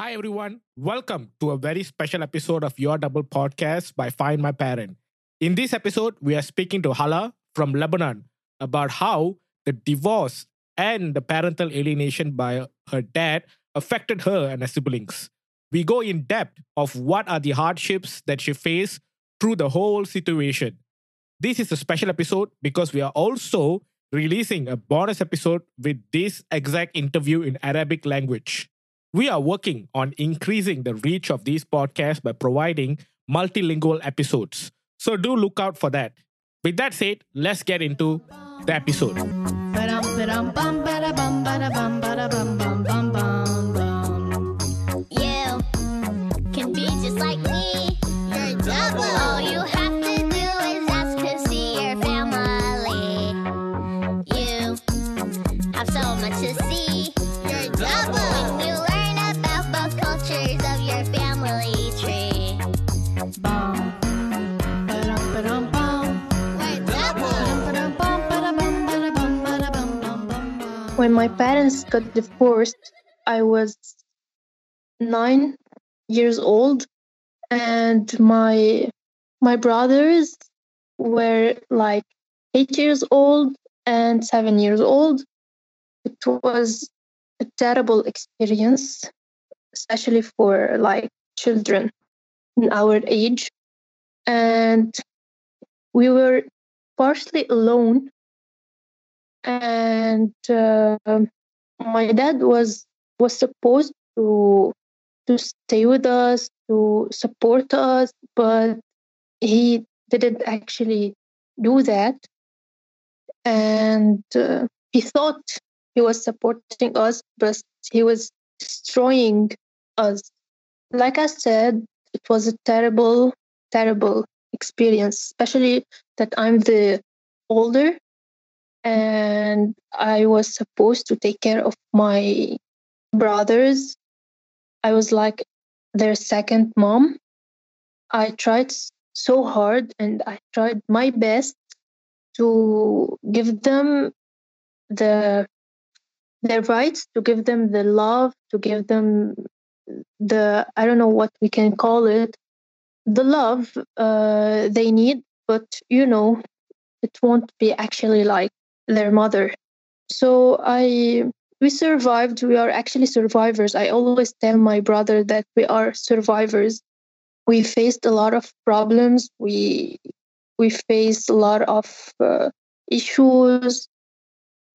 Hi, everyone. Welcome to a very special episode of Your Double Podcast by Find My Parent. In this episode, we are speaking to Hala from Lebanon about how the divorce and the parental alienation by her dad affected her and her siblings. We go in depth of what are the hardships that she faced through the whole situation. This is a special episode because we are also releasing a bonus episode with this exact interview in Arabic language. We are working on increasing the reach of these podcasts by providing multilingual episodes. So do look out for that. With that said, let's get into the episode. When my parents got divorced, I was nine years old, and my my brothers were like eight years old and seven years old. It was a terrible experience, especially for like children in our age, and we were partially alone and uh, my dad was was supposed to to stay with us to support us but he didn't actually do that. And uh, he thought he was supporting us but he was destroying us. Like i said it was a terrible terrible experience especially that i'm the older and I was supposed to take care of my brothers. I was like their second mom. I tried so hard and I tried my best to give them the their rights, to give them the love, to give them the I don't know what we can call it, the love uh, they need. But you know, it won't be actually like their mother. So I we survived. We are actually survivors. I always tell my brother that we are survivors. We faced a lot of problems. We we faced a lot of uh, issues,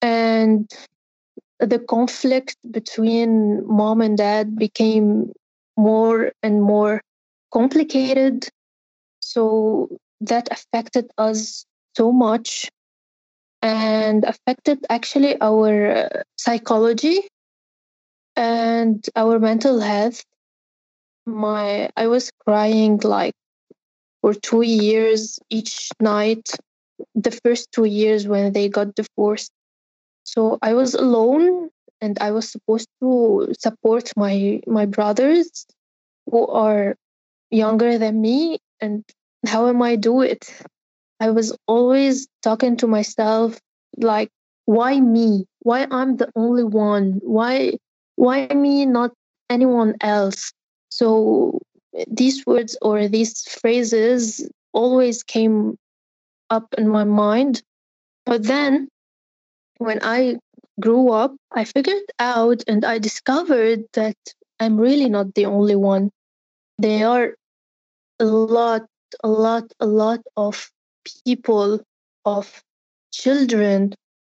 and the conflict between mom and dad became more and more complicated. So that affected us so much and affected actually our uh, psychology and our mental health. My i was crying like for 2 years each night the first 2 years when they got divorced. So i was alone and i was supposed to support my my brothers who are younger than me and how am i do it I was always talking to myself like why me? Why I'm the only one? Why why me not anyone else? So these words or these phrases always came up in my mind. But then when I grew up, I figured out and I discovered that I'm really not the only one. There are a lot, a lot, a lot of people, of children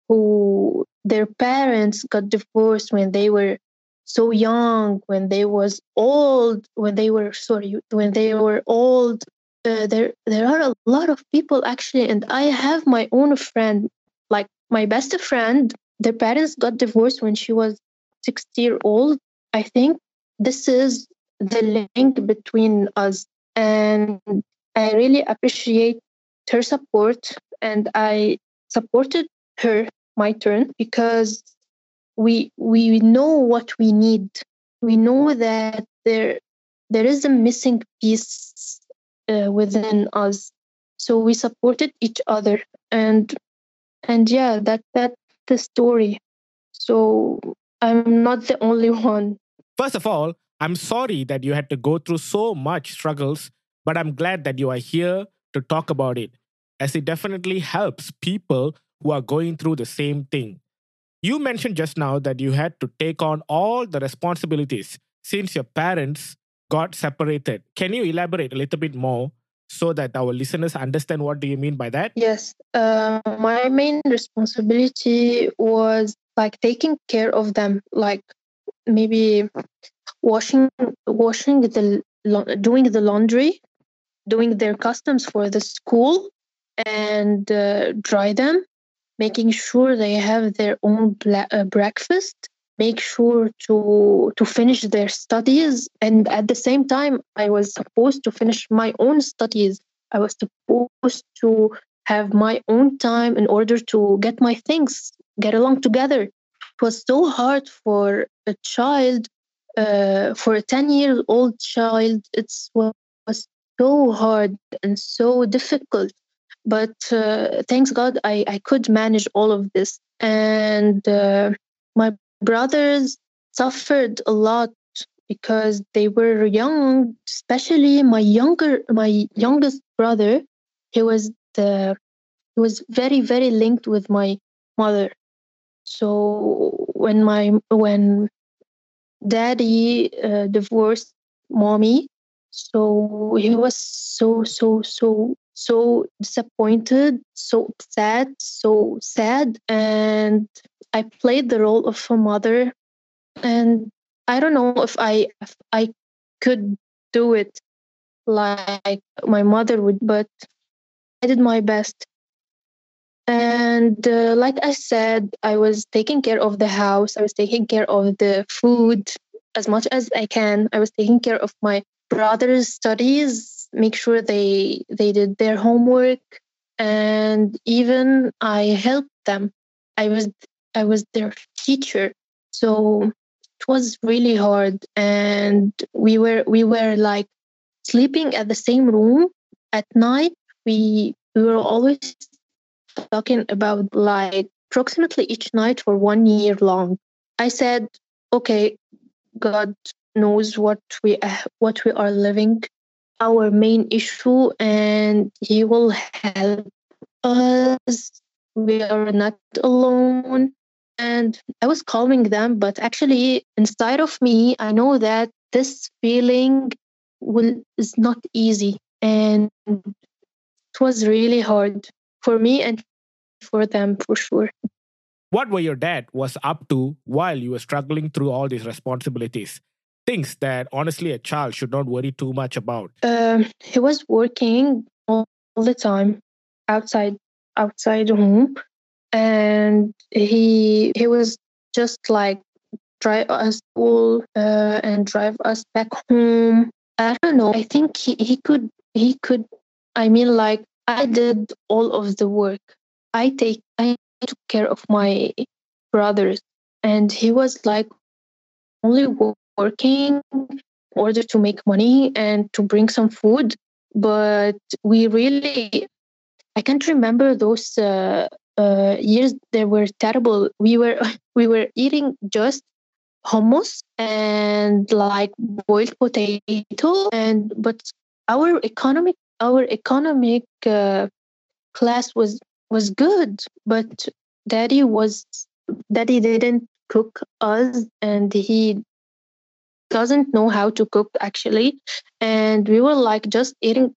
who their parents got divorced when they were so young, when they was old, when they were sorry, when they were old. Uh, there, there are a lot of people actually, and I have my own friend, like my best friend. Their parents got divorced when she was six year old. I think this is the link between us, and I really appreciate her support and I supported her my turn because we we know what we need. We know that there there is a missing piece uh, within us, so we supported each other and and yeah, that that's the story. So I'm not the only one. First of all, I'm sorry that you had to go through so much struggles, but I'm glad that you are here to talk about it, as it definitely helps people who are going through the same thing. You mentioned just now that you had to take on all the responsibilities since your parents got separated. Can you elaborate a little bit more so that our listeners understand what do you mean by that? Yes, uh, my main responsibility was like taking care of them, like maybe washing, washing the, doing the laundry, doing their customs for the school, and uh, dry them, making sure they have their own bla- uh, breakfast, make sure to to finish their studies, and at the same time, I was supposed to finish my own studies. I was supposed to have my own time in order to get my things, get along together. It was so hard for a child, uh, for a 10 year old child, it was so hard and so difficult. But uh, thanks God, I, I could manage all of this. And uh, my brothers suffered a lot because they were young, especially my younger, my youngest brother. He was the he was very very linked with my mother so when my when daddy uh, divorced mommy so he was so so so so disappointed so upset so sad and i played the role of a mother and i don't know if i if i could do it like my mother would but i did my best and uh, like I said, I was taking care of the house. I was taking care of the food as much as I can. I was taking care of my brother's studies, make sure they they did their homework, and even I helped them. I was I was their teacher, so it was really hard. And we were we were like sleeping at the same room at night. We we were always talking about like approximately each night for one year long. I said, okay, God knows what we what we are living, our main issue, and He will help us. We are not alone. And I was calming them, but actually, inside of me, I know that this feeling will is not easy, and it was really hard for me and for them for sure. What were your dad was up to while you were struggling through all these responsibilities? Things that honestly a child should not worry too much about. Um, he was working all, the time outside outside home, and he he was just like drive us all uh, and drive us back home. I don't know. I think he, he could he could. I mean, like I did all of the work. I take I took care of my brothers, and he was like only working in order to make money and to bring some food. But we really, I can't remember those uh, uh, years. They were terrible. We were we were eating just hummus and like boiled potato and but our economic our economic uh, class was was good but daddy was daddy didn't cook us and he doesn't know how to cook actually and we were like just eating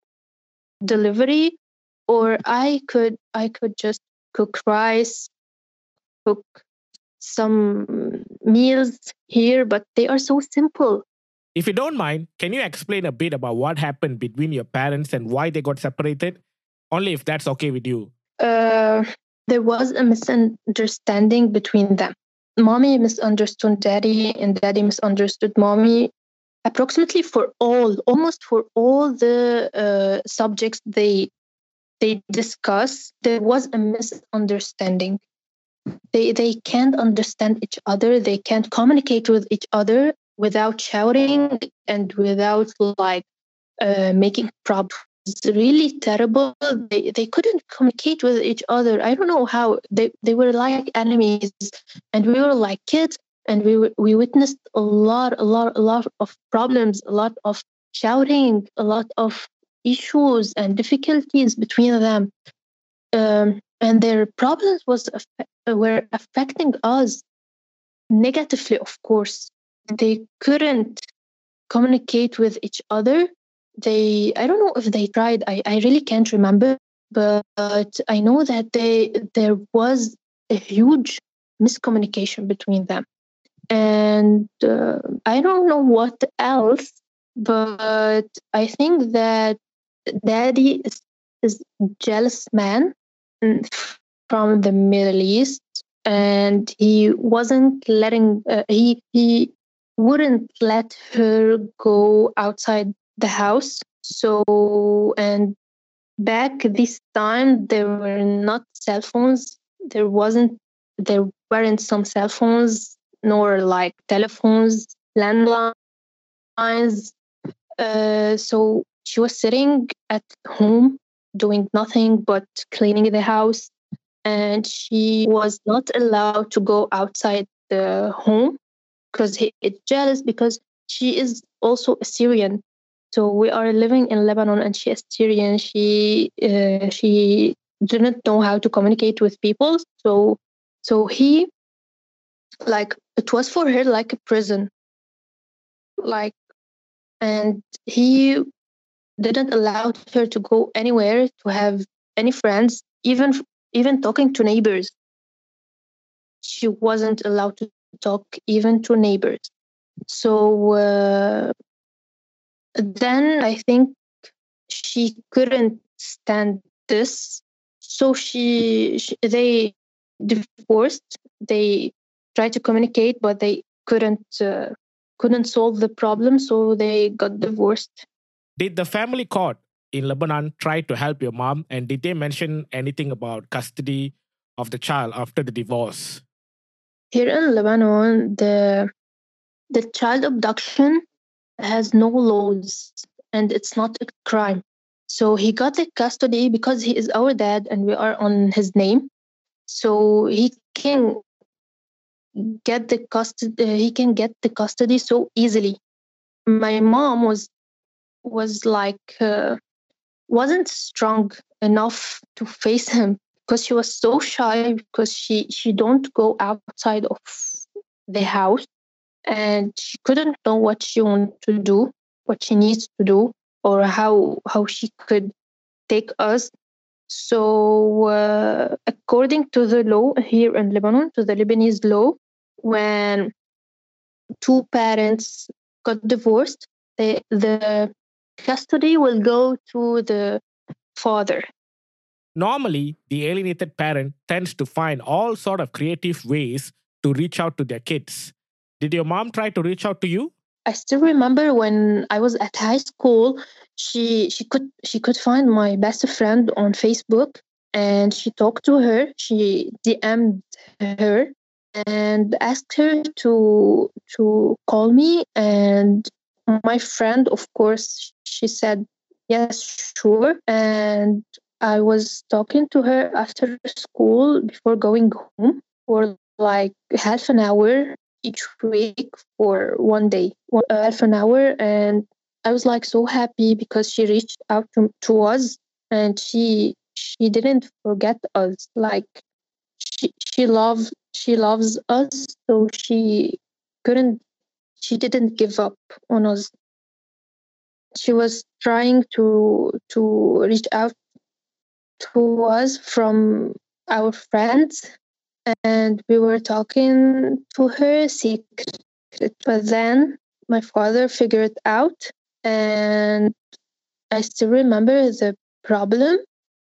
delivery or i could i could just cook rice cook some meals here but they are so simple If you don't mind, can you explain a bit about what happened between your parents and why they got separated? Only if that's okay with you. uh, there was a misunderstanding between them. Mommy misunderstood daddy, and daddy misunderstood mommy. Approximately for all, almost for all the uh, subjects they they discuss, there was a misunderstanding. They they can't understand each other. They can't communicate with each other without shouting and without like uh, making problems really terrible. They they couldn't communicate with each other. I don't know how they they were like enemies, and we were like kids. and we we witnessed a lot, a lot, a lot of problems, a lot of shouting, a lot of issues and difficulties between them, um, and their problems was were affecting us negatively. Of course, they couldn't communicate with each other. They, I don't know if they tried. I, I really can't remember, but I know that they there was a huge miscommunication between them, and uh, I don't know what else. But I think that Daddy is, is jealous man mm, from the Middle East, and he wasn't letting uh, he he wouldn't let her go outside the house. So and back this time there were not cell phones. There wasn't there weren't some cell phones nor like telephones, landlines. Uh, so she was sitting at home doing nothing but cleaning the house and she was not allowed to go outside the home because he is jealous because she is also a Syrian. So we are living in Lebanon and she is Syrian. She uh, she didn't know how to communicate with people. So so he like it was for her like a prison. Like and he didn't allow her to go anywhere to have any friends even even talking to neighbors she wasn't allowed to talk even to neighbors so uh, then i think she couldn't stand this so she, she they divorced they tried to communicate but they couldn't uh, couldn't solve the problem so they got divorced Did the family court in Lebanon try to help your mom? And did they mention anything about custody of the child after the divorce? Here in Lebanon, the the child abduction has no laws and it's not a crime. So he got the custody because he is our dad and we are on his name. So he can get the custody. he can get the custody so easily. My mom was was like uh, wasn't strong enough to face him because she was so shy because she she don't go outside of the house and she couldn't know what she wanted to do what she needs to do or how how she could take us so uh, according to the law here in lebanon to the lebanese law when two parents got divorced they, the custody will go to the father Normally, the alienated parent tends to find all sort of creative ways to reach out to their kids. Did your mom try to reach out to you? I still remember when I was at high school, she she could she could find my best friend on Facebook and she talked to her. She DM'd her and asked her to to call me and my friend of course she said yes sure and I was talking to her after school before going home for like half an hour each week for one day, one, uh, half an hour. And I was like so happy because she reached out to, to us and she she didn't forget us. Like she she loves she loves us, so she couldn't she didn't give up on us. She was trying to to reach out to us from our friends and we were talking to her secret but then. My father figured out and i still remember the problem.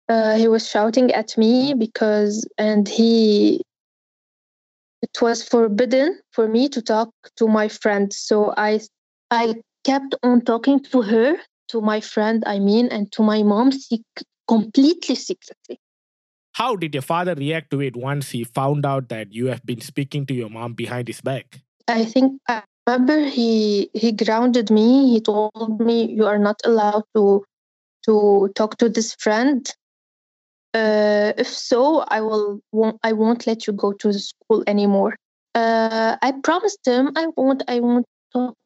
Uh, he was shouting at me because and he it was forbidden for me to talk to my friend. So i i kept on talking to her to my friend i mean and to my mom completely secretly How did your father react to it once he found out that you have been speaking to your mom behind his back? I think I remember he he grounded me. He told me you are not allowed to to talk to this friend. Uh, if so, I will won't I won't let you go to the school anymore. uh, I promised him I won't I won't talk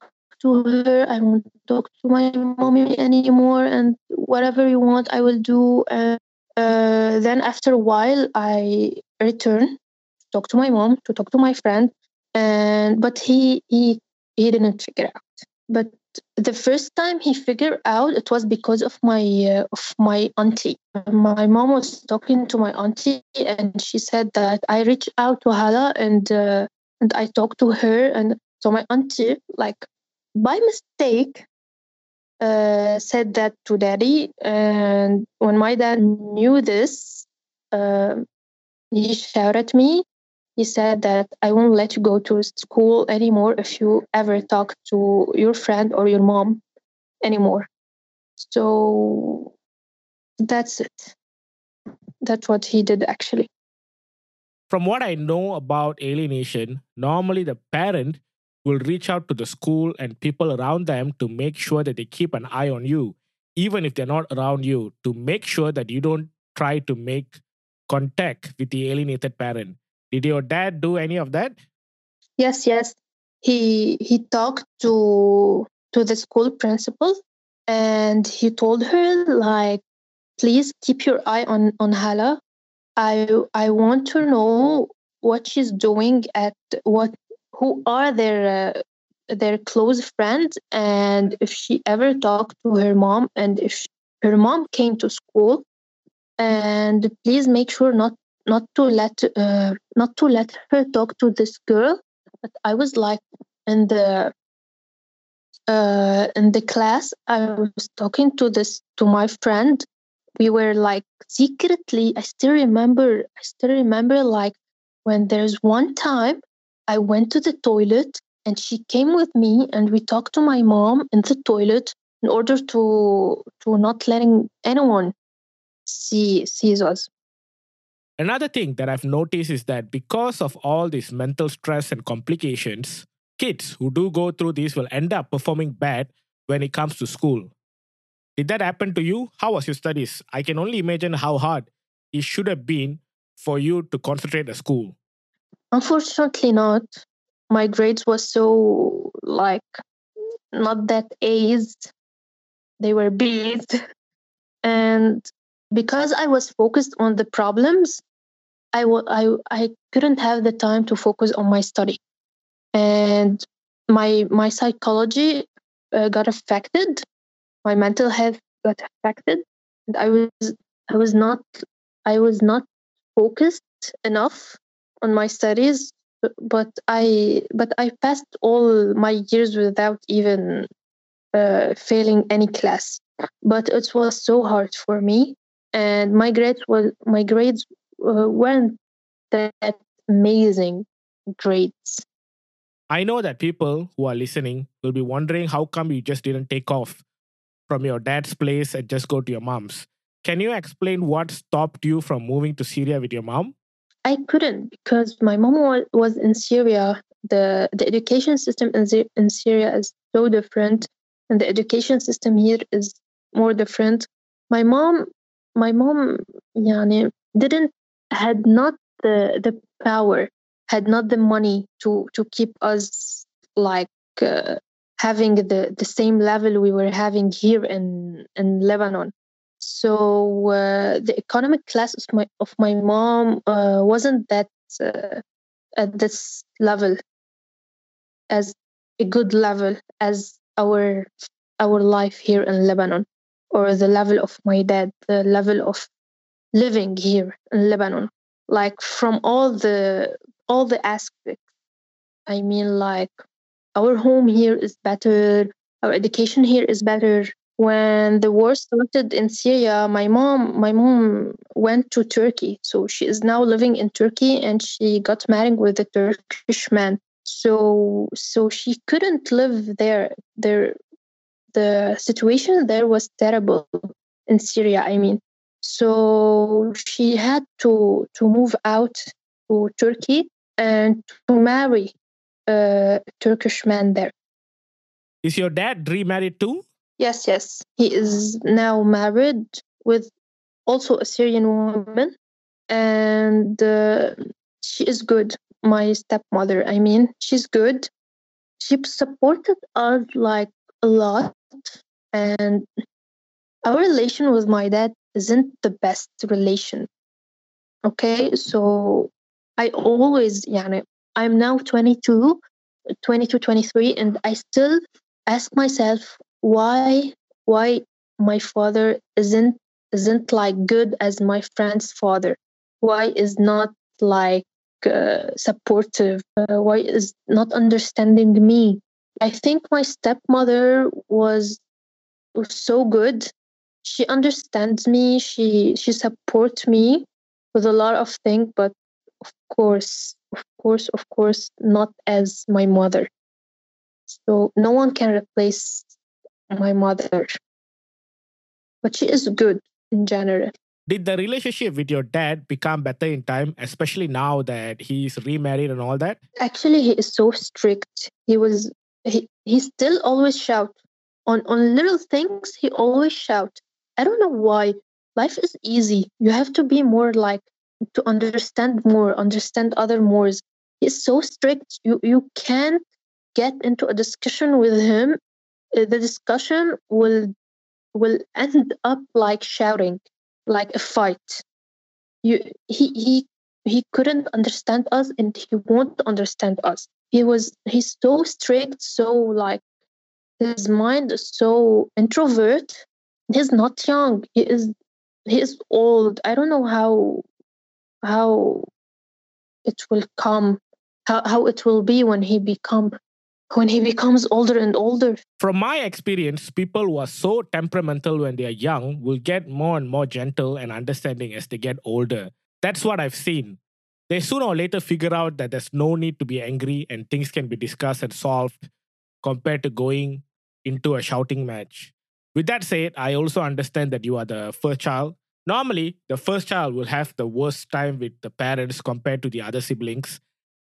to her. I won't talk to my mommy anymore, and whatever you want, I will do. Uh, uh, then after a while, I return to talk to my mom, to talk to my friend, and but he he he didn't figure out. But the first time he figured out, it was because of my uh, of my auntie. My mom was talking to my auntie, and she said that I reached out to Hala and uh, and I talked to her, and so my auntie like by mistake uh, said that to daddy and when my dad knew this uh, he shouted at me. He said that i won't let you go to school anymore if you ever talk to your friend or your mom anymore. So that's it. That's what he did actually. From what I know about alienation, normally the parent will reach out to the school and people around them to make sure that they keep an eye on you, even if they're not around you, to make sure that you don't try to make contact with the alienated parent. Did your dad do any of that? Yes, yes. He he talked to to the school principal and he told her like please keep your eye on on Hala. I I want to know what she's doing at what who are their uh, their close friends and if she ever talked to her mom and if her mom came to school and please make sure not not to let uh, not to let her talk to this girl. But i was like in the uh, in the class i was talking to this to my friend. We were like secretly i still remember i still remember like when there's one time i went to the toilet and she came with me and we talked to my mom in the toilet in order to to not letting anyone see sees us Another thing that I've noticed is that because of all this mental stress and complications, kids who do go through this will end up performing bad when it comes to school. Did that happen to you? How was your studies? I can only imagine how hard it should have been for you to concentrate at school. Unfortunately, not. My grades was so like not that A's. They were B's, and because I was focused on the problems, I wa- I I couldn't have the time to focus on my study, and my my psychology uh, got affected. My mental health got affected, and I was I was not I was not focused enough on my studies but i but i passed all my years without even uh, failing any class but it was so hard for me and my grades was my grades uh, weren't that amazing grades I know that people who are listening will be wondering how come you just didn't take off from your dad's place and just go to your mom's. Can you explain what stopped you from moving to Syria with your mom? I couldn't because my mom was in Syria. the The education system in, in Syria is so different, and the education system here is more different. My mom, my mom, yani, didn't had not the the power, had not the money to to keep us like uh, having the the same level we were having here in in Lebanon. So uh, the economic class of my of my mom uh, wasn't that uh, at this level as a good level as our our life here in Lebanon, or the level of my dad, the level of living here in Lebanon. Like from all the all the aspects. I mean, like our home here is better, our education here is better. When the war started in Syria, my mom my mom went to Turkey. So she is now living in Turkey and she got married with a Turkish man. So so she couldn't live there. There the situation there was terrible in Syria, I mean. So she had to to move out to Turkey and to marry a Turkish man there. Is your dad remarried too? Yes, yes. He is now married with also a Syrian woman, and uh, she is good. my stepmother. I mean, she's good. She supported us like a lot, and our relation with my dad isn't the best relation. Okay, so I always, yeah, I'm now 22, 22, 23, and I still ask myself why, why my father isn't isn't like good as my friend's father? Why is not like uh, supportive? Uh, why is not understanding me? I think my stepmother was, so good. She understands me. She she supports me with a lot of things but of course of course of course not as my mother. So no one can replace my mother. But she is good in general. Did the relationship with your dad become better in time, especially now that he's remarried and all that? actually he is so strict. He was he, he still always shout. On on little things he always shout. I don't know why. Life is easy. You have to be more like to understand more understand other more he's so strict. You you can't get into a discussion with him Uh, the discussion will will end up like shouting like a fight. You he he he couldn't understand us and he won't understand us. He was he's so strict so like his mind is so introvert. He's not young. He is he is old. I don't know how how it will come how, how it will be when he become when he becomes older and older From my experience, people who are so temperamental when they are young will get more and more gentle and understanding as they get older. That's what I've seen. They sooner or later figure out that there's no need to be angry and things can be discussed and solved compared to going into a shouting match. With that said, I also understand that you are the first child. Normally, the first child will have the worst time with the parents compared to the other siblings,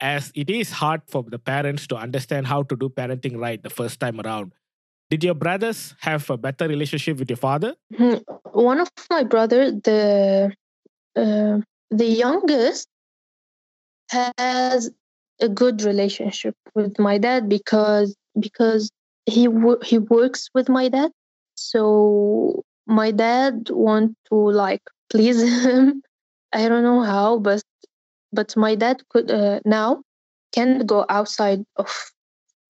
as it is hard for the parents to understand how to do parenting right the first time around. Did your brothers have a better relationship with your father? Hmm, one of my brother the uh, the youngest has a good relationship with my dad because because he he works with my dad so my dad want to like please him i don't know how but but my dad could uh, now can go outside of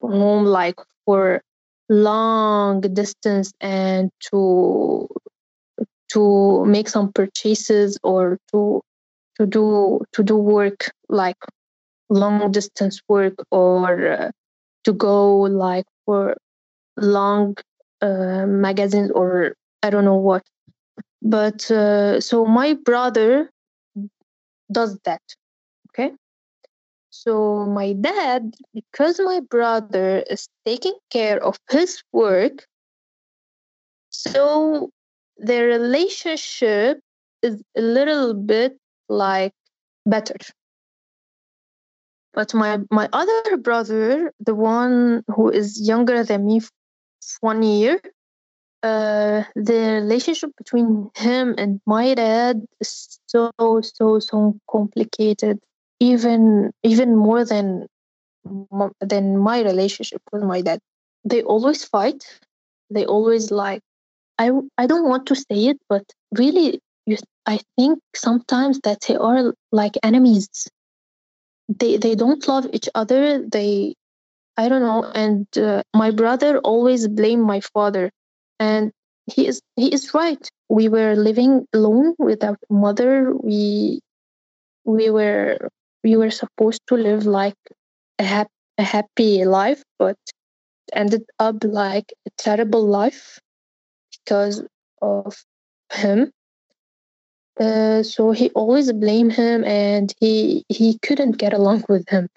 home like for long distance and to to make some purchases or to to do to do work like long distance work or uh, to go like for long uh, magazines or I don't know what. But uh, so my brother does that. So my dad, because my brother is taking care of his work, so their relationship is a little bit like better. But my my other brother, the one who is younger than me, one year, uh, the relationship between him and my dad is so so so complicated. Even even more than than my relationship with my dad. They always fight. They always like. i i don't want to say it, but really, you, I think sometimes that they are like enemies. They they don't love each other. They I don't know. And uh, my brother always blamed my father, and he is he is right. We were living alone without mother. We we were we were supposed to live like a, hap- a happy life, but ended up like a terrible life because of him. Uh, so he always blamed him, and he he couldn't get along with him.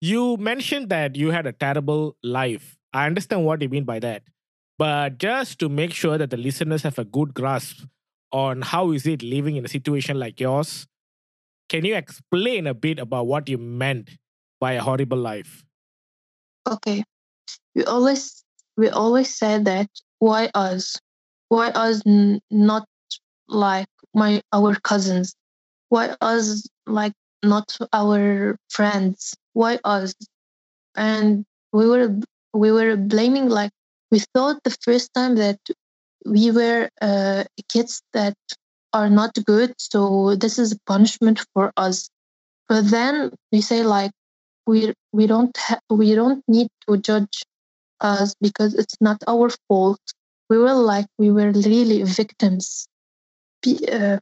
You mentioned that you had a terrible life. I understand what you mean by that. But just to make sure that the listeners have a good grasp on how is it living in a situation like yours, can you explain a bit about what you meant by a horrible life? Okay, we always we always said that why us? Why us n- not like my our cousins? Why us like not our friends? Why us? And we were we were blaming like we thought the first time that we were uh, kids that are not good, so this is a punishment for us. But then we say like we we don't ha- we don't need to judge us because it's not our fault. We were like we were really victims. Be, uh,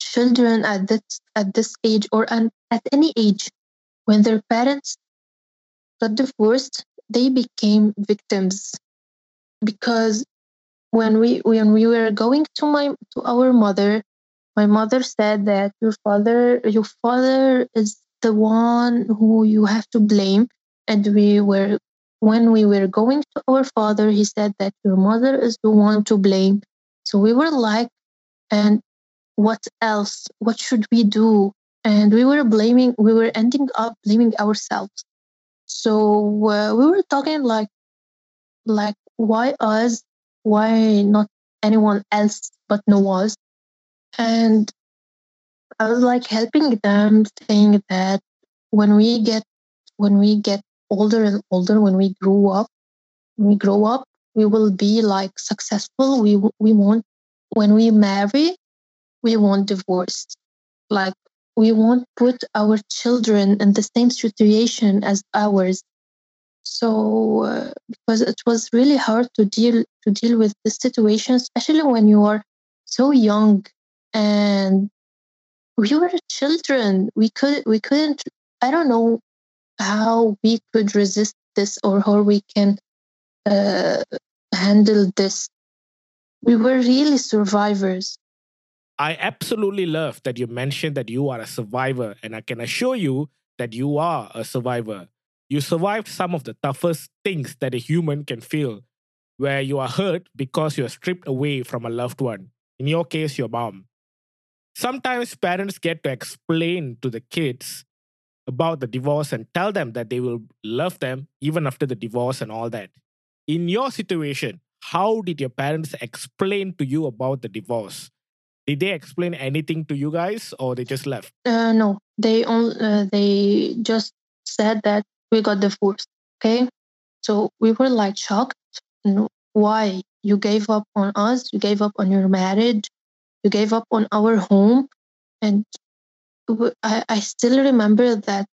children at this at this age or an, at any age when their parents got divorced they became victims because when we when we were going to my to our mother my mother said that your father your father is the one who you have to blame. And we were when we were going to our father he said that your mother is the one to blame. So we were like and what else? What should we do? And we were blaming we were ending up blaming ourselves. So uh, we were talking like like why us why not anyone else but us and i was like helping them saying that when we get when we get older and older when we grow up we grow up we will be like successful. We we won't when we marry we won't divorce. Like we won't put our children in the same situation as ours so uh, because it was really hard to deal to deal with this situation especially when you are so young and we were children. We could we couldn't i don't know how we could resist this or how we can uh, handle this. We were really survivors. I absolutely love that you mentioned that you are a survivor, and I can assure you that you are a survivor. You survived some of the toughest things that a human can feel, where you are hurt because you are stripped away from a loved one. In your case, your mom. Sometimes parents get to explain to the kids about the divorce and tell them that they will love them even after the divorce and all that. In your situation, how did your parents explain to you about the divorce? Did they explain anything to you guys or they just left? Uh, no, they only uh, they just said that we got divorced. Okay, so we were like shocked. Why you gave up on us? You gave up on your marriage. You gave up on our home, and I, I still remember that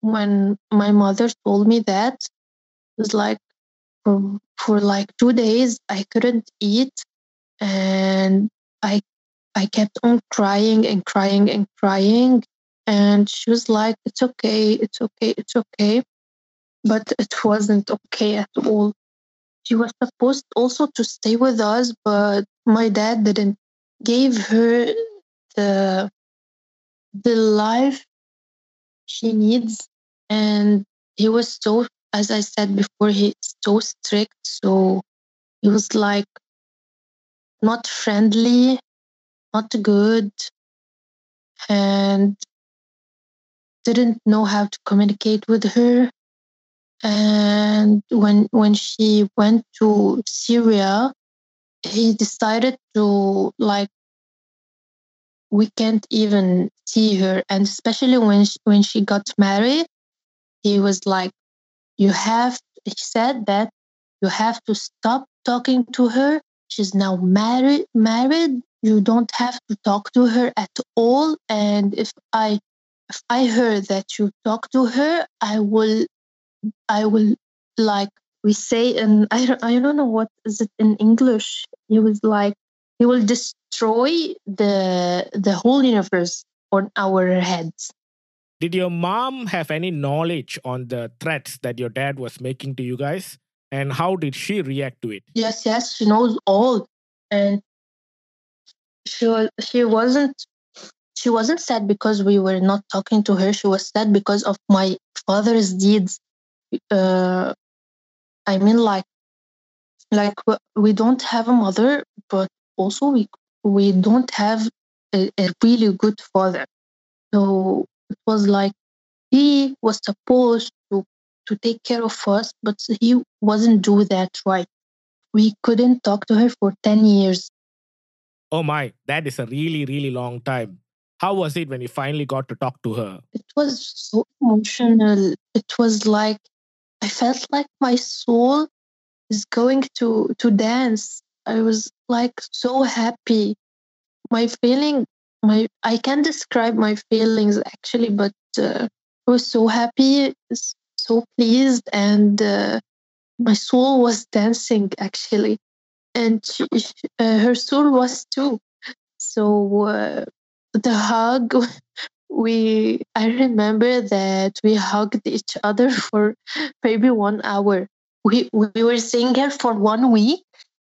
when my mother told me that it was like for for like two days I couldn't eat, and I I kept on crying and crying and crying. And she was like, It's okay, it's okay, it's okay. But it wasn't okay at all. She was supposed also to stay with us, but my dad didn't give her the the life she needs. And he was so as I said before, he's so strict. So he was like not friendly not good and didn't know how to communicate with her. And when when she went to syria he decided to like we can't even see her. And especially when she, when she got married he was like you have he said that you have to stop talking to her. She's now married married. You don't have to talk to her at all. And if i if i heard that you talk to her i will i will like we say and i don't, I don't know what is it in english he was like he will destroy the the whole universe on our heads Did your mom have any knowledge on the threats that your dad was making to you guys? And how did she react to it? yes yes she knows all and she was she wasn't she wasn't sad because we were not talking to her. She was sad because of my father's deeds. Uh i mean like like we don't have a mother but also we we don't have a, a really good father. So it was like he was supposed to to take care of us but he wasn't do that right. We couldn't talk to her for 10 years. Oh my, that is a really, really long time. How was it when you finally got to talk to her? It was so emotional. It was like I felt like my soul is going to to dance. I was like so happy. My feeling, my I can't describe my feelings actually, but uh, I was so happy, so pleased, and uh, my soul was dancing actually, and she, uh, her soul was too. So uh, the hug, we I remember that we hugged each other for maybe one hour. We we were seeing her for one week,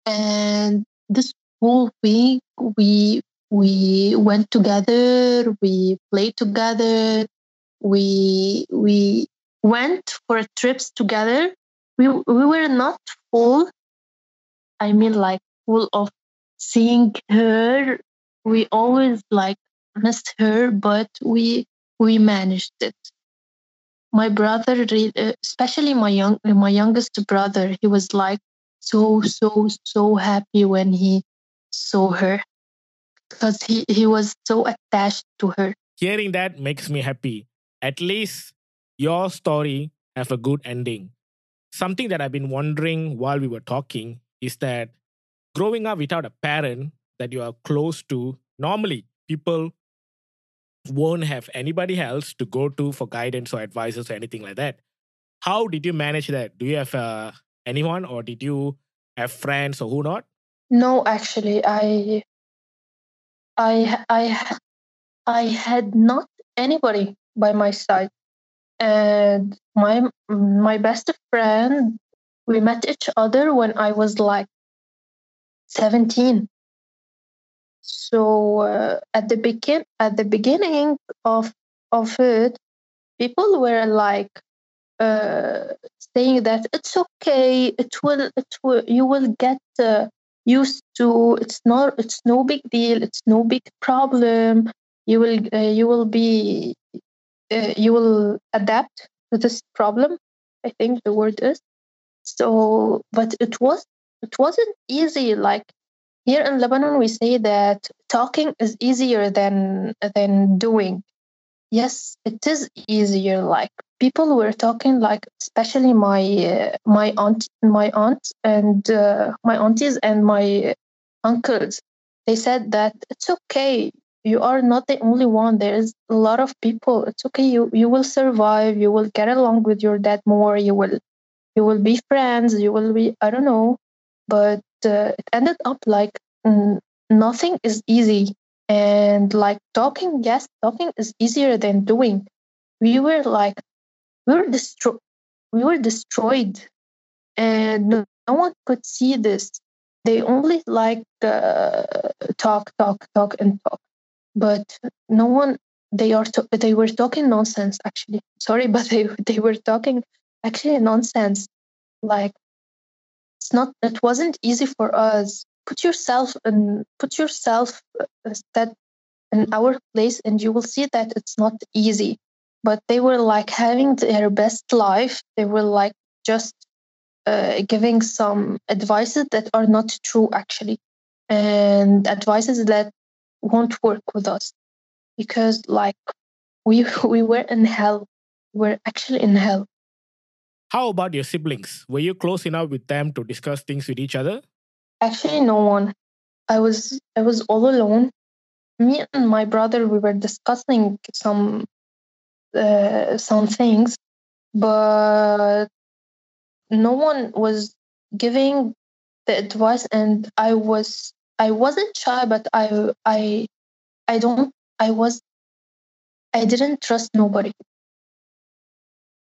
and this whole week we we went together. We played together. We we went for trips together. We we were not full. I mean, like full of seeing her. We always like missed her, but we we managed it. My brother, uh, especially my young my youngest brother, he was like so so so happy when he saw her because he he was so attached to her. Hearing that makes me happy. At least your story have a good ending. Something that I've been wondering while we were talking is that growing up without a parent that you are close to, normally people won't have anybody else to go to for guidance or advices or anything like that. How did you manage that? Do you have uh, anyone or did you have friends or who not? No, actually, I I I I had not anybody by my side, and my my best friend. We met each other when I was like seventeen. So uh, at the begin at the beginning of of it, people were like uh, saying that it's okay, it will it will you will get uh, used to. It's not it's no big deal. It's no big problem. You will uh, you will be uh, you will adapt to this problem. I think the word is so. But it was it wasn't easy. Like here in Lebanon, we say that talking is easier than than doing. Yes, it is easier. Like people were talking, like especially my uh, my aunt, my aunt, and uh, my aunties and my uncles. They said that it's okay. You are not the only one. There is a lot of people. It's okay. You you will survive. You will get along with your dad more. You will you will be friends. You will be I don't know, but uh, it ended up like mm, nothing is easy. And like talking yes talking is easier than doing. We were like we were destroyed we were destroyed. And no, no one could see this. They only like uh, talk talk talk and talk. But no one they are to- they were talking nonsense actually. Sorry but they they were talking actually nonsense. Like it's not it wasn't easy for us. Put yourself and put yourself uh, that in our place and you will see that it's not easy. But they were like having their best life. They were like just uh, giving some advices that are not true actually and advices that won't work with us. Because like we we were in hell. We're actually in hell How about your siblings? Were you close enough with them to discuss things with each other? actually no one i was i was all alone me and my brother we were discussing some uh, some things but no one was giving the advice and i was i wasn't shy but i i i don't i was i didn't trust nobody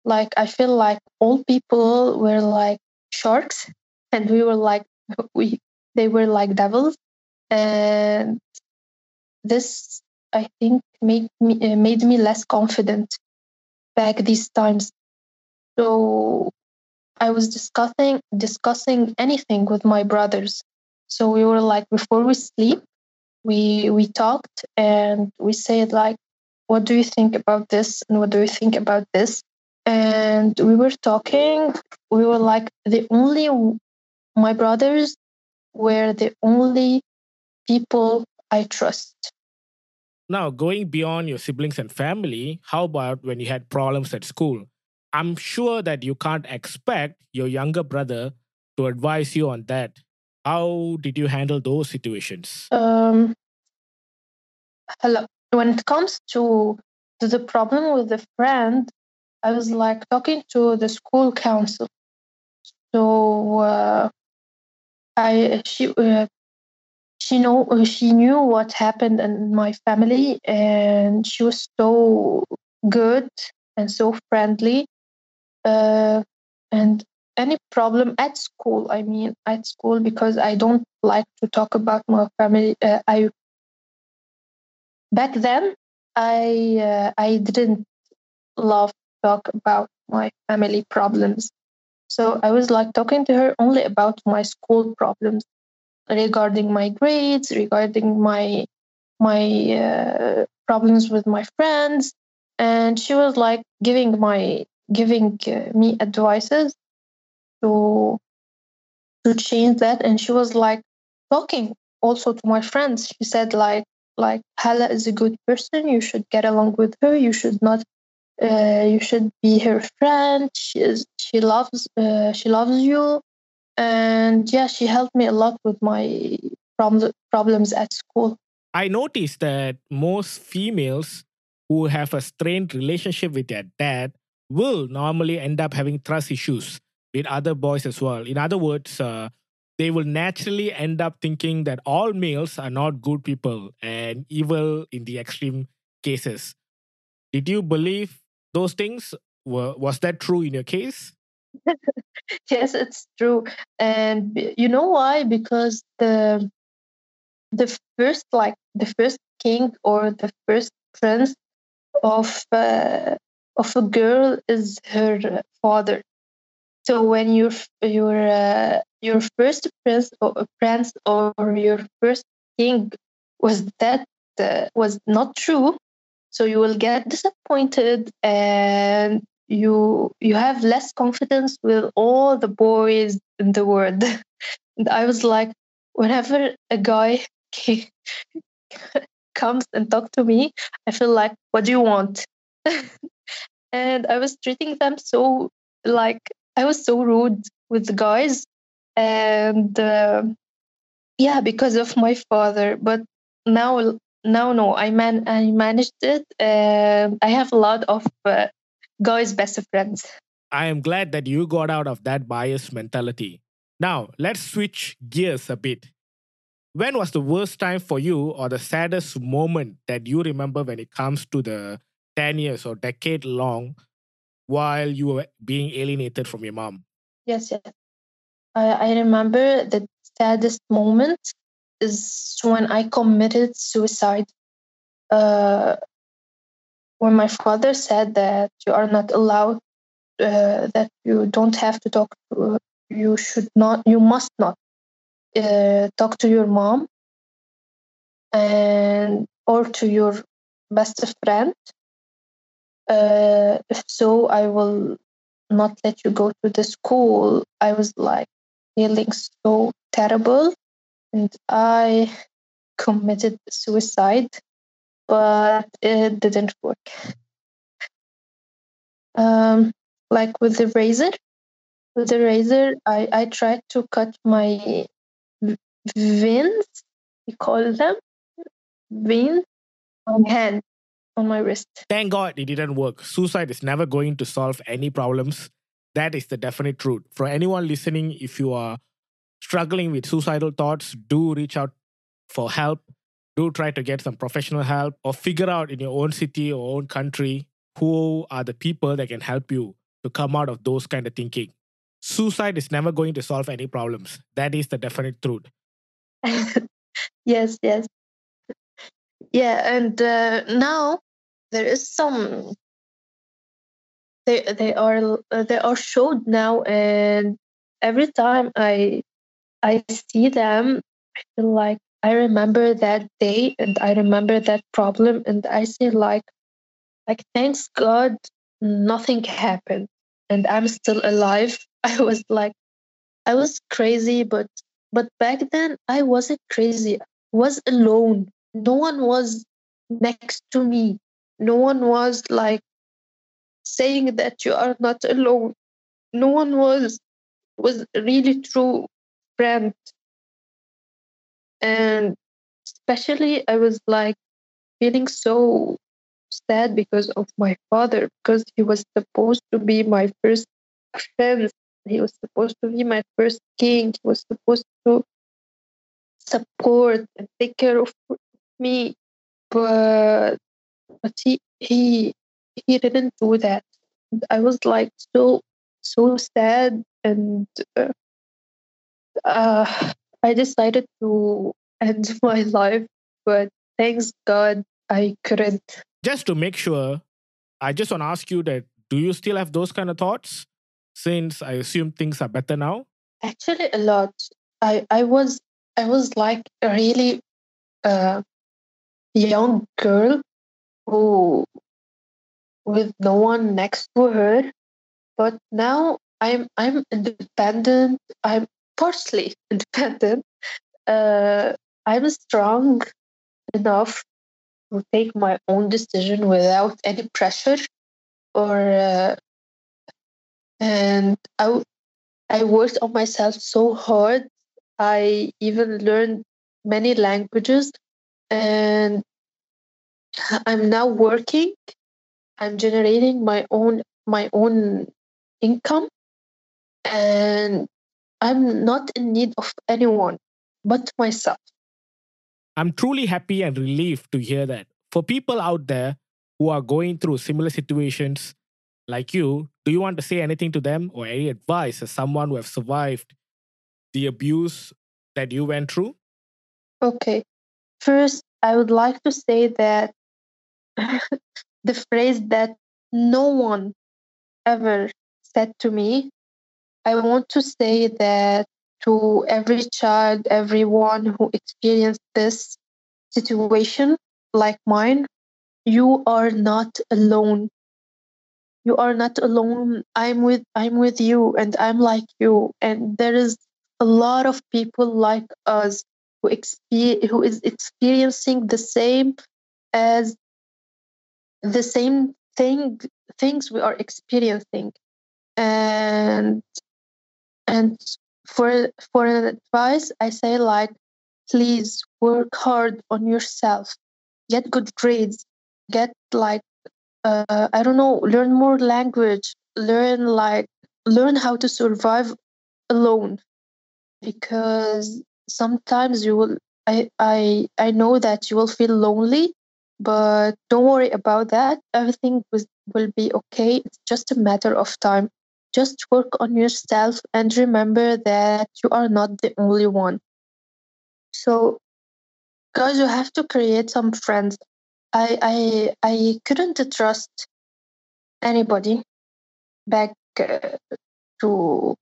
like i feel like all people were like sharks and we were like we they were like devils. And this i think made me uh, made me less confident back these times. So i was discussing discussing anything with my brothers. So we were like before we sleep we we talked and we said like what do you think about this? And what do you think about this and we were talking we were like the only my brothers were the only people i trust Now, going beyond your siblings and family, how about when you had problems at school? I'm sure that you can't expect your younger brother to advise you on that. How did you handle those situations? Um, hello. When it comes to to the problem with the friend, I was like talking to the school council. So uh, I she uh, she know she knew what happened in my family, and she was so good and so friendly. Uh, and any problem at school, I mean at school, because I don't like to talk about my family. Uh, I back then I uh, I didn't love talk about my family problems. So I was like talking to her only about my school problems regarding my grades, regarding my my uh, problems with my friends, and she was like giving my giving uh, me advices to to change that, and she was like talking also to my friends. She said like like Hala is a good person. You should get along with her. You should not. Uh, you should be her friend. She is. She loves. Uh, she loves you, and yeah, she helped me a lot with my problems problems at school. I noticed that most females who have a strained relationship with their dad will normally end up having trust issues with other boys as well. In other words, uh, they will naturally end up thinking that all males are not good people and evil in the extreme cases. Did you believe those things? Were, was that true in your case? yes, it's true, and you know why? Because the the first like the first king or the first prince of uh, of a girl is her father. So when your your uh, your first prince or prince or your first king was that uh, was not true, so you will get disappointed and you you have less confidence with all the boys in the world. and I was like, whenever a guy comes and talk to me, I feel like, what do you want? and I was treating them so like I was so rude with the guys, and uh, yeah, because of my father. But now, now, no, I man, I managed it, and I have a lot of uh, guys' best friends. I am glad that you got out of that biased mentality. Now, let's switch gears a bit. When was the worst time for you or the saddest moment that you remember when it comes to the 10 years or decade long while you were being alienated from your mom? Yes, yes. I, I remember the saddest moment is when I committed suicide. Uh, when my father said that you are not allowed, uh, that you don't have to talk to, you should not, you must not uh, talk to your mom and or to your best friend. Uh, if so, I will not let you go to the school. I was like feeling so terrible, and I committed suicide, but it didn't work. Um, like with the razor, with the razor, I I tried to cut my veins. We call them veins on hand on my wrist. Thank God it didn't work. Suicide is never going to solve any problems. That is the definite truth. For anyone listening, if you are struggling with suicidal thoughts, do reach out for help. Do try to get some professional help or figure out in your own city or own country who are the people that can help you to come out of those kind of thinking. Suicide is never going to solve any problems. That is the definite truth. yes, yes. Yeah, and uh, now there is some they they are they are showed now and every time I I see them I feel like I remember that day and I remember that problem and I say like like thanks God nothing happened and I'm still alive. I was like I was crazy but but back then I wasn't crazy. I was alone. No one was next to me. No one was like saying that you are not alone. No one was was really true friend. And especially I was like feeling so sad because of my father because he was supposed to be my first friend. He was supposed to be my first king. He was supposed to support and take care of me. But but he he he didn't do that. I was like so so sad and uh, uh, i decided to end my life but thanks god i couldn't Just to make sure, I just want to ask you that do you still have those kind of thoughts? Since I assume things are better now? Actually, a lot. I I was I was like a really uh, young girl who with no one next to her, but now I'm I'm independent. I'm partially independent. Uh, I'm strong enough to take my own decision without any pressure or uh, and I I worked on myself so hard. I even learned many languages and I'm now working. I'm generating my own my own income and I'm not in need of anyone but myself. I'm truly happy and relieved to hear that. For people out there who are going through similar situations like you, do you want to say anything to them or any advice as someone who have survived the abuse that you went through? Okay. First, I would like to say that the phrase that no one ever said to me, I want to say that to every child, everyone who experienced this situation like mine, you are not alone. You are not alone. I'm with I'm with you and I'm like you. And there is a lot of people like us who expe- who is experiencing the same as the same thing things we are experiencing and and for for advice i say like please work hard on yourself. Get good grades. Get like uh, i don't know learn more language. Learn like learn how to survive alone. Because sometimes you will I, I i know that you will feel lonely but don't worry about that. Everything was, will be okay. It's just a matter of time just work on yourself and remember that you are not the only one. So guys you have to create some friends. I i i couldn't trust anybody back uh, to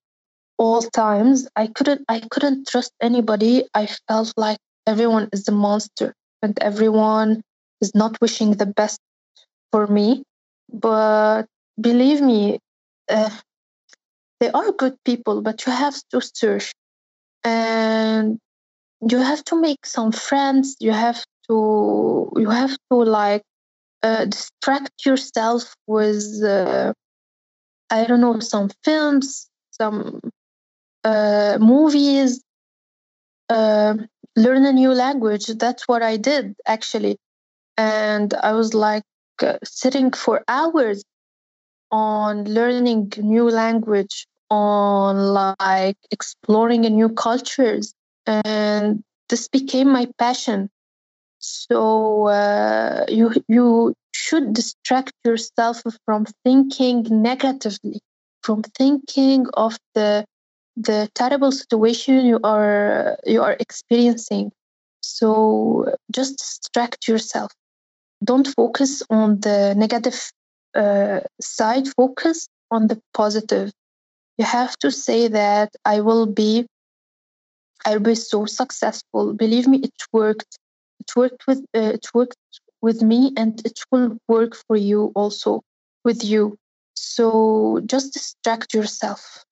all times. I couldn't i couldn't trust anybody. I felt like everyone is a monster and everyone is not wishing the best for me. But believe me uh, they are good people but you have to search. And you have to make some friends you have to you have to like uh, distract yourself with uh, i don't know some films some uh, movies uh, learn a new language. That's what i did actually. And i was like uh, sitting for hours on learning new language on like exploring new cultures and this became my passion. So uh, you you should distract yourself from thinking negatively from thinking of the the terrible situation you are you are experiencing. So just distract yourself. Don't focus on the negative uh, side focus on the positive you have to say that i will be i'll be so successful believe me it worked it worked with uh, it worked with me and it will work for you also with you so just distract yourself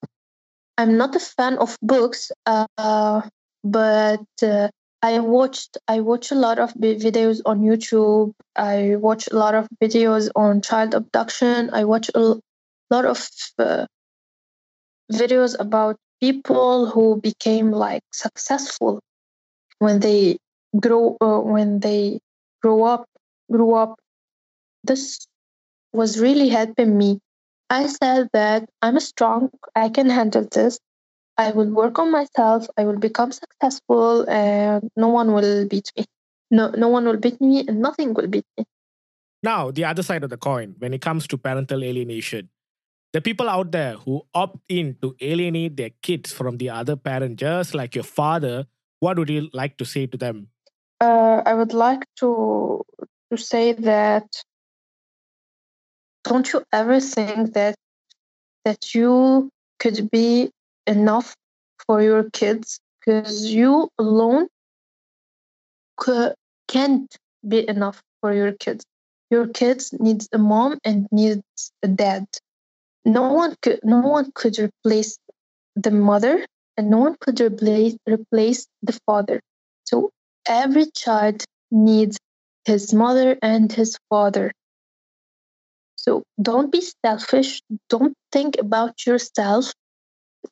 i'm not a fan of books uh, but uh, I watched I watch a lot of videos on YouTube. I watch a lot of videos on child abduction. I watch a lot of uh, videos about people who became like successful when they grow uh, when they grow up grew up. This was really helping me. I said that I'm strong. I can handle this. I will work on myself. I will become successful, and no one will beat me. No, no one will beat me, and nothing will beat me. Now, the other side of the coin, when it comes to parental alienation, the people out there who opt in to alienate their kids from the other parent, just like your father, what would you like to say to them? Uh, I would like to to say that don't you ever think that that you could be enough for your kids because you alone c- can't be enough for your kids. Your kids needs a mom and needs a dad. No one could no one could replace the mother and no one could replace replace the father. So every child needs his mother and his father. So don't be selfish. Don't think about yourself.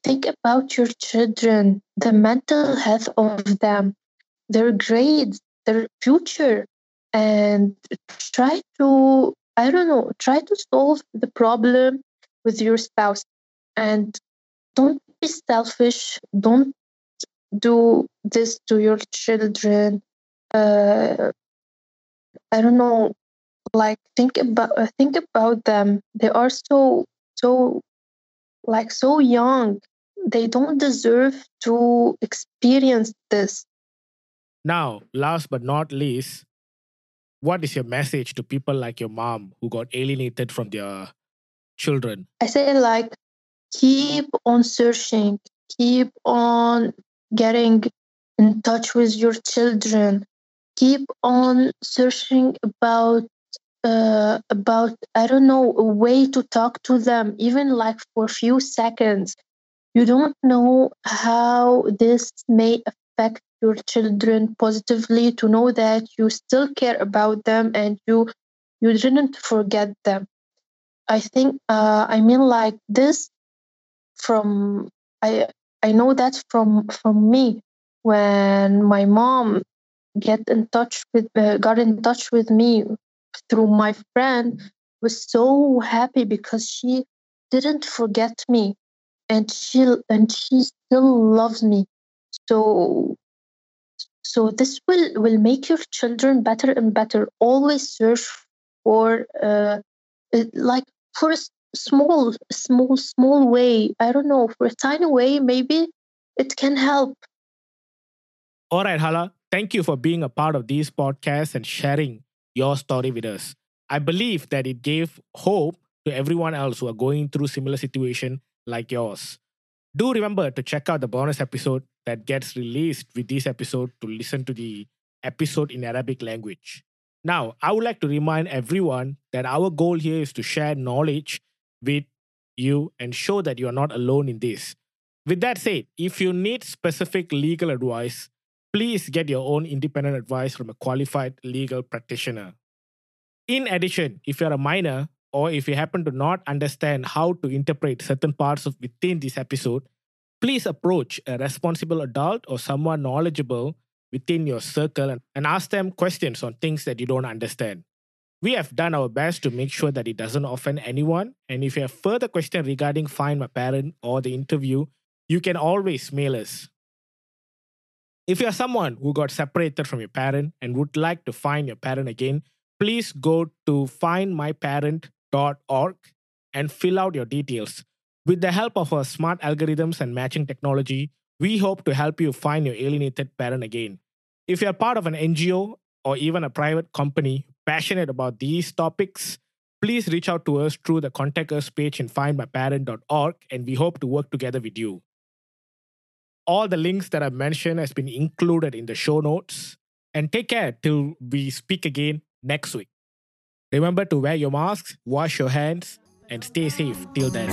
Think about your children, the mental health of them, their grades, their future, and try to, I don't know, try to solve the problem with your spouse. And don't be selfish. Don't do this to your children. Uh, I don't know, like think about uh, think about them. They are so so like so young. They don't deserve to experience this. Now, last but not least, what is your message to people like your mom who got alienated from their children? I say like keep on searching, keep on getting in touch with your children, keep on searching about uh, about I don't know a way to talk to them, even like for a few seconds. You don't know how this may affect your children positively to know that you still care about them and you you didn't forget them. I think uh, I mean like this from I I know that from from me when my mom get in touch with uh, got in touch with me through my friend was so happy because she didn't forget me and she and she still loves me. So so this will will make your children better and better. Always search for uh like for a small small small way i don't know for a tiny way maybe it can help All right, Hala, thank you for being a part of these podcasts and sharing your story with us. I believe that it gave hope to everyone else who are going through similar situation like yours. Do remember to check out the bonus episode that gets released with this episode to listen to the episode in Arabic language. Now, I would like to remind everyone that our goal here is to share knowledge with you and show that you are not alone in this. With that said, if you need specific legal advice, please get your own independent advice from a qualified legal practitioner. In addition, if you're a minor or if you happen to not understand how to interpret certain parts of within this episode, please approach a responsible adult or someone knowledgeable within your circle and, and ask them questions on things that you don't understand. We have done our best to make sure that it doesn't offend anyone. And if you have further questions regarding Find My Parent or the interview, you can always mail us. If you're someone who got separated from your parent and would like to find your parent again, please go to findmyparent.org and fill out your details. With the help of our smart algorithms and matching technology, we hope to help you find your alienated parent again. If you're part of an NGO or even a private company passionate about these topics, please reach out to us through the contact us page in findmyparent.org and we hope to work together with you. All the links that I've mentioned has been included in the show notes. And take care till we speak again next week. Remember to wear your masks, wash your hands, and stay safe till then.